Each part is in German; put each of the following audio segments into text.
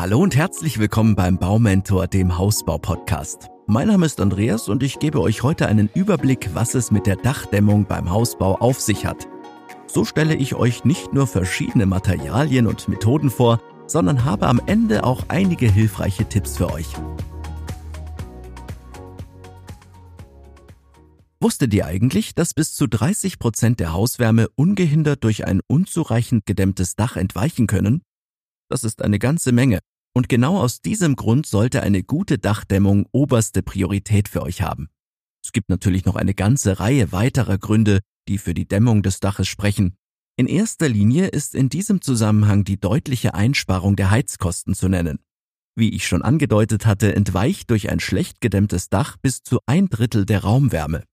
Hallo und herzlich willkommen beim Baumentor, dem Hausbau-Podcast. Mein Name ist Andreas und ich gebe euch heute einen Überblick, was es mit der Dachdämmung beim Hausbau auf sich hat. So stelle ich euch nicht nur verschiedene Materialien und Methoden vor, sondern habe am Ende auch einige hilfreiche Tipps für euch. Wusstet ihr eigentlich, dass bis zu 30 Prozent der Hauswärme ungehindert durch ein unzureichend gedämmtes Dach entweichen können? Das ist eine ganze Menge. Und genau aus diesem Grund sollte eine gute Dachdämmung oberste Priorität für euch haben. Es gibt natürlich noch eine ganze Reihe weiterer Gründe, die für die Dämmung des Daches sprechen. In erster Linie ist in diesem Zusammenhang die deutliche Einsparung der Heizkosten zu nennen. Wie ich schon angedeutet hatte, entweicht durch ein schlecht gedämmtes Dach bis zu ein Drittel der Raumwärme.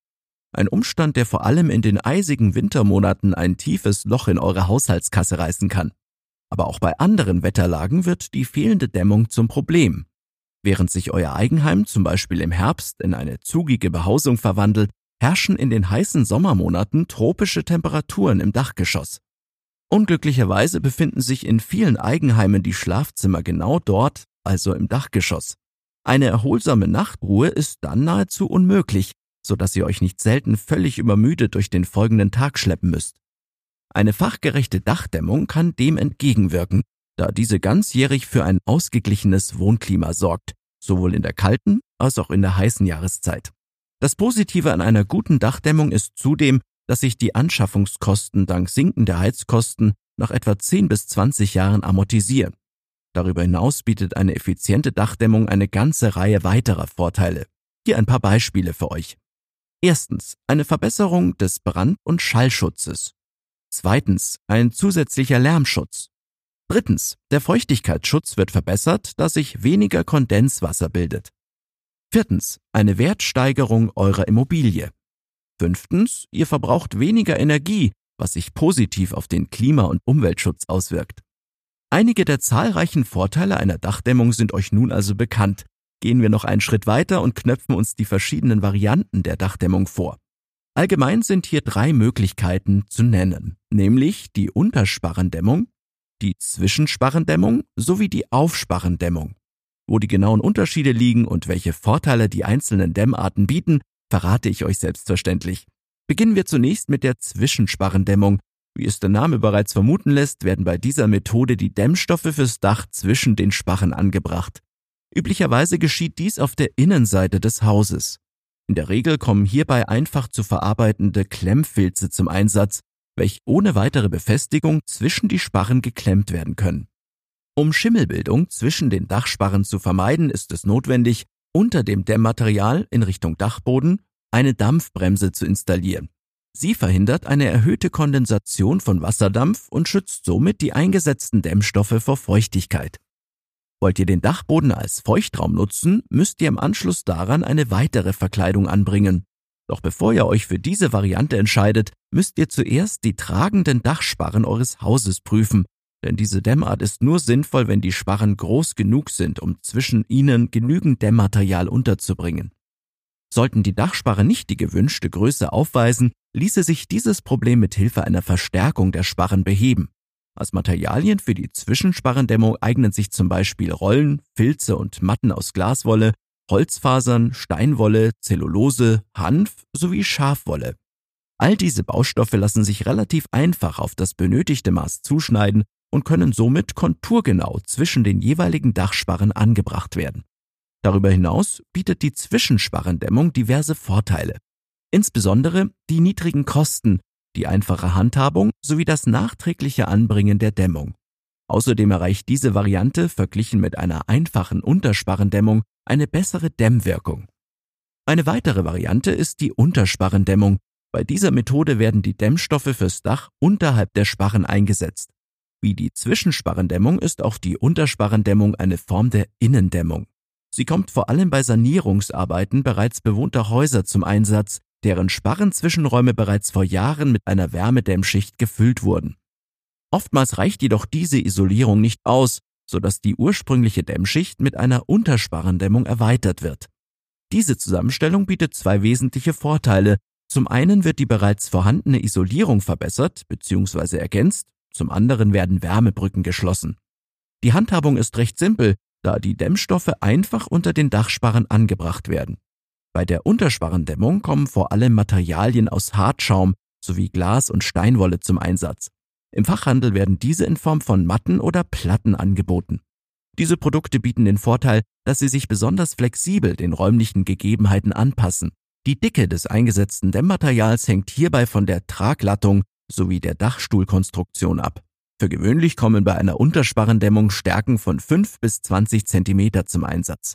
Ein Umstand, der vor allem in den eisigen Wintermonaten ein tiefes Loch in eure Haushaltskasse reißen kann. Aber auch bei anderen Wetterlagen wird die fehlende Dämmung zum Problem. Während sich euer Eigenheim zum Beispiel im Herbst in eine zugige Behausung verwandelt, herrschen in den heißen Sommermonaten tropische Temperaturen im Dachgeschoss. Unglücklicherweise befinden sich in vielen Eigenheimen die Schlafzimmer genau dort, also im Dachgeschoss. Eine erholsame Nachtruhe ist dann nahezu unmöglich, so dass ihr euch nicht selten völlig übermüdet durch den folgenden Tag schleppen müsst. Eine fachgerechte Dachdämmung kann dem entgegenwirken, da diese ganzjährig für ein ausgeglichenes Wohnklima sorgt, sowohl in der kalten als auch in der heißen Jahreszeit. Das Positive an einer guten Dachdämmung ist zudem, dass sich die Anschaffungskosten dank sinkender Heizkosten nach etwa 10 bis 20 Jahren amortisieren. Darüber hinaus bietet eine effiziente Dachdämmung eine ganze Reihe weiterer Vorteile. Hier ein paar Beispiele für euch. Erstens eine Verbesserung des Brand- und Schallschutzes. Zweitens ein zusätzlicher Lärmschutz. Drittens der Feuchtigkeitsschutz wird verbessert, da sich weniger Kondenswasser bildet. Viertens eine Wertsteigerung eurer Immobilie. Fünftens ihr verbraucht weniger Energie, was sich positiv auf den Klima- und Umweltschutz auswirkt. Einige der zahlreichen Vorteile einer Dachdämmung sind euch nun also bekannt, Gehen wir noch einen Schritt weiter und knöpfen uns die verschiedenen Varianten der Dachdämmung vor. Allgemein sind hier drei Möglichkeiten zu nennen, nämlich die Untersparrendämmung, die Zwischensparrendämmung sowie die Aufsparrendämmung. Wo die genauen Unterschiede liegen und welche Vorteile die einzelnen Dämmarten bieten, verrate ich euch selbstverständlich. Beginnen wir zunächst mit der Zwischensparrendämmung. Wie es der Name bereits vermuten lässt, werden bei dieser Methode die Dämmstoffe fürs Dach zwischen den Sparren angebracht. Üblicherweise geschieht dies auf der Innenseite des Hauses. In der Regel kommen hierbei einfach zu verarbeitende Klemmfilze zum Einsatz, welche ohne weitere Befestigung zwischen die Sparren geklemmt werden können. Um Schimmelbildung zwischen den Dachsparren zu vermeiden, ist es notwendig, unter dem Dämmmaterial in Richtung Dachboden eine Dampfbremse zu installieren. Sie verhindert eine erhöhte Kondensation von Wasserdampf und schützt somit die eingesetzten Dämmstoffe vor Feuchtigkeit. Wollt ihr den Dachboden als Feuchtraum nutzen, müsst ihr im Anschluss daran eine weitere Verkleidung anbringen. Doch bevor ihr euch für diese Variante entscheidet, müsst ihr zuerst die tragenden Dachsparren eures Hauses prüfen, denn diese Dämmart ist nur sinnvoll, wenn die Sparren groß genug sind, um zwischen ihnen genügend Dämmmaterial unterzubringen. Sollten die Dachsparren nicht die gewünschte Größe aufweisen, ließe sich dieses Problem mit Hilfe einer Verstärkung der Sparren beheben. Als Materialien für die Zwischensparrendämmung eignen sich zum Beispiel Rollen, Filze und Matten aus Glaswolle, Holzfasern, Steinwolle, Zellulose, Hanf sowie Schafwolle. All diese Baustoffe lassen sich relativ einfach auf das benötigte Maß zuschneiden und können somit konturgenau zwischen den jeweiligen Dachsparren angebracht werden. Darüber hinaus bietet die Zwischensparrendämmung diverse Vorteile. Insbesondere die niedrigen Kosten, die einfache Handhabung sowie das nachträgliche Anbringen der Dämmung. Außerdem erreicht diese Variante verglichen mit einer einfachen Untersparrendämmung eine bessere Dämmwirkung. Eine weitere Variante ist die Untersparrendämmung. Bei dieser Methode werden die Dämmstoffe fürs Dach unterhalb der Sparren eingesetzt. Wie die Zwischensparrendämmung ist auch die Untersparrendämmung eine Form der Innendämmung. Sie kommt vor allem bei Sanierungsarbeiten bereits bewohnter Häuser zum Einsatz, deren Sparrenzwischenräume bereits vor Jahren mit einer Wärmedämmschicht gefüllt wurden. Oftmals reicht jedoch diese Isolierung nicht aus, sodass die ursprüngliche Dämmschicht mit einer Untersparrendämmung erweitert wird. Diese Zusammenstellung bietet zwei wesentliche Vorteile. Zum einen wird die bereits vorhandene Isolierung verbessert bzw. ergänzt, zum anderen werden Wärmebrücken geschlossen. Die Handhabung ist recht simpel, da die Dämmstoffe einfach unter den Dachsparren angebracht werden. Bei der Untersparrendämmung kommen vor allem Materialien aus Hartschaum sowie Glas und Steinwolle zum Einsatz. Im Fachhandel werden diese in Form von Matten oder Platten angeboten. Diese Produkte bieten den Vorteil, dass sie sich besonders flexibel den räumlichen Gegebenheiten anpassen. Die Dicke des eingesetzten Dämmmaterials hängt hierbei von der Traglattung sowie der Dachstuhlkonstruktion ab. Für gewöhnlich kommen bei einer Untersparrendämmung Stärken von 5 bis 20 Zentimeter zum Einsatz.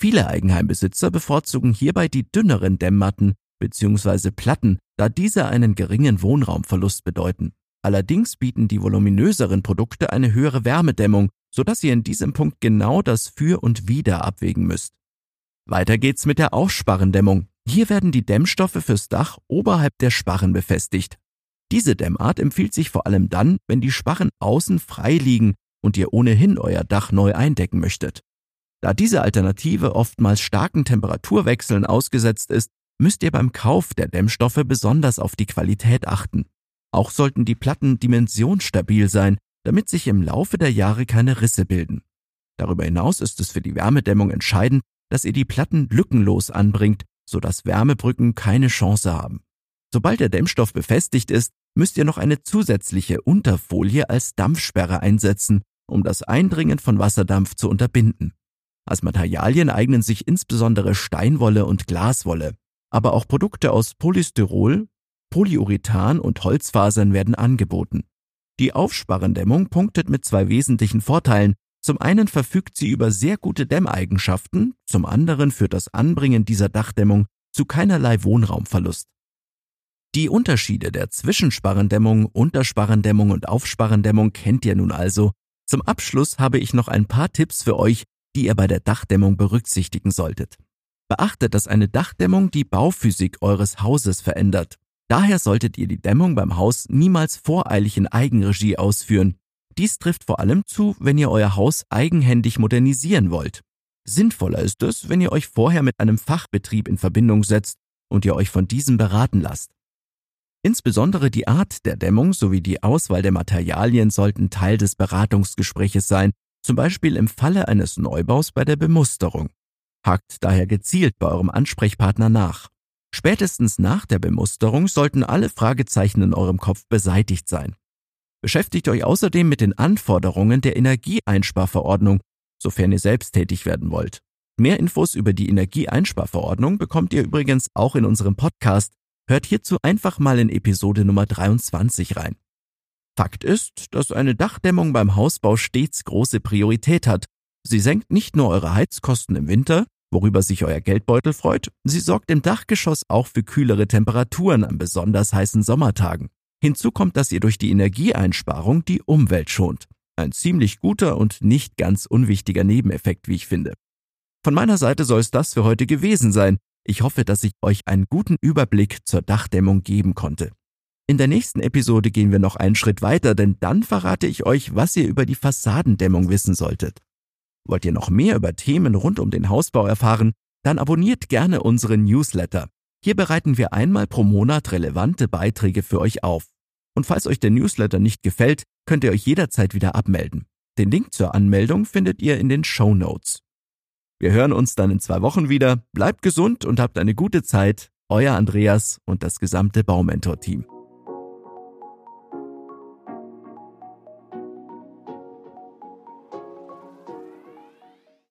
Viele Eigenheimbesitzer bevorzugen hierbei die dünneren Dämmmatten bzw. Platten, da diese einen geringen Wohnraumverlust bedeuten. Allerdings bieten die voluminöseren Produkte eine höhere Wärmedämmung, sodass ihr in diesem Punkt genau das Für und Wider abwägen müsst. Weiter geht's mit der Aufsparrendämmung. Hier werden die Dämmstoffe fürs Dach oberhalb der Sparren befestigt. Diese Dämmart empfiehlt sich vor allem dann, wenn die Sparren außen frei liegen und ihr ohnehin euer Dach neu eindecken möchtet. Da diese Alternative oftmals starken Temperaturwechseln ausgesetzt ist, müsst ihr beim Kauf der Dämmstoffe besonders auf die Qualität achten. Auch sollten die Platten dimensionsstabil sein, damit sich im Laufe der Jahre keine Risse bilden. Darüber hinaus ist es für die Wärmedämmung entscheidend, dass ihr die Platten lückenlos anbringt, sodass Wärmebrücken keine Chance haben. Sobald der Dämmstoff befestigt ist, müsst ihr noch eine zusätzliche Unterfolie als Dampfsperre einsetzen, um das Eindringen von Wasserdampf zu unterbinden. Als Materialien eignen sich insbesondere Steinwolle und Glaswolle, aber auch Produkte aus Polystyrol, Polyurethan und Holzfasern werden angeboten. Die Aufsparrendämmung punktet mit zwei wesentlichen Vorteilen. Zum einen verfügt sie über sehr gute Dämmeigenschaften, zum anderen führt das Anbringen dieser Dachdämmung zu keinerlei Wohnraumverlust. Die Unterschiede der Zwischensparrendämmung, Untersparrendämmung und Aufsparrendämmung kennt ihr nun also. Zum Abschluss habe ich noch ein paar Tipps für euch, die ihr bei der Dachdämmung berücksichtigen solltet. Beachtet, dass eine Dachdämmung die Bauphysik eures Hauses verändert. Daher solltet ihr die Dämmung beim Haus niemals voreilig in Eigenregie ausführen. Dies trifft vor allem zu, wenn ihr euer Haus eigenhändig modernisieren wollt. Sinnvoller ist es, wenn ihr euch vorher mit einem Fachbetrieb in Verbindung setzt und ihr euch von diesem beraten lasst. Insbesondere die Art der Dämmung sowie die Auswahl der Materialien sollten Teil des Beratungsgespräches sein, zum Beispiel im Falle eines Neubaus bei der Bemusterung. Hakt daher gezielt bei eurem Ansprechpartner nach. Spätestens nach der Bemusterung sollten alle Fragezeichen in eurem Kopf beseitigt sein. Beschäftigt euch außerdem mit den Anforderungen der Energieeinsparverordnung, sofern ihr selbst tätig werden wollt. Mehr Infos über die Energieeinsparverordnung bekommt ihr übrigens auch in unserem Podcast Hört hierzu einfach mal in Episode Nummer 23 rein. Fakt ist, dass eine Dachdämmung beim Hausbau stets große Priorität hat. Sie senkt nicht nur eure Heizkosten im Winter, worüber sich euer Geldbeutel freut, sie sorgt im Dachgeschoss auch für kühlere Temperaturen an besonders heißen Sommertagen. Hinzu kommt, dass ihr durch die Energieeinsparung die Umwelt schont. Ein ziemlich guter und nicht ganz unwichtiger Nebeneffekt, wie ich finde. Von meiner Seite soll es das für heute gewesen sein. Ich hoffe, dass ich euch einen guten Überblick zur Dachdämmung geben konnte. In der nächsten Episode gehen wir noch einen Schritt weiter, denn dann verrate ich euch, was ihr über die Fassadendämmung wissen solltet. Wollt ihr noch mehr über Themen rund um den Hausbau erfahren, dann abonniert gerne unseren Newsletter. Hier bereiten wir einmal pro Monat relevante Beiträge für euch auf. Und falls euch der Newsletter nicht gefällt, könnt ihr euch jederzeit wieder abmelden. Den Link zur Anmeldung findet ihr in den Show Notes. Wir hören uns dann in zwei Wochen wieder. Bleibt gesund und habt eine gute Zeit. Euer Andreas und das gesamte Baumentor-Team.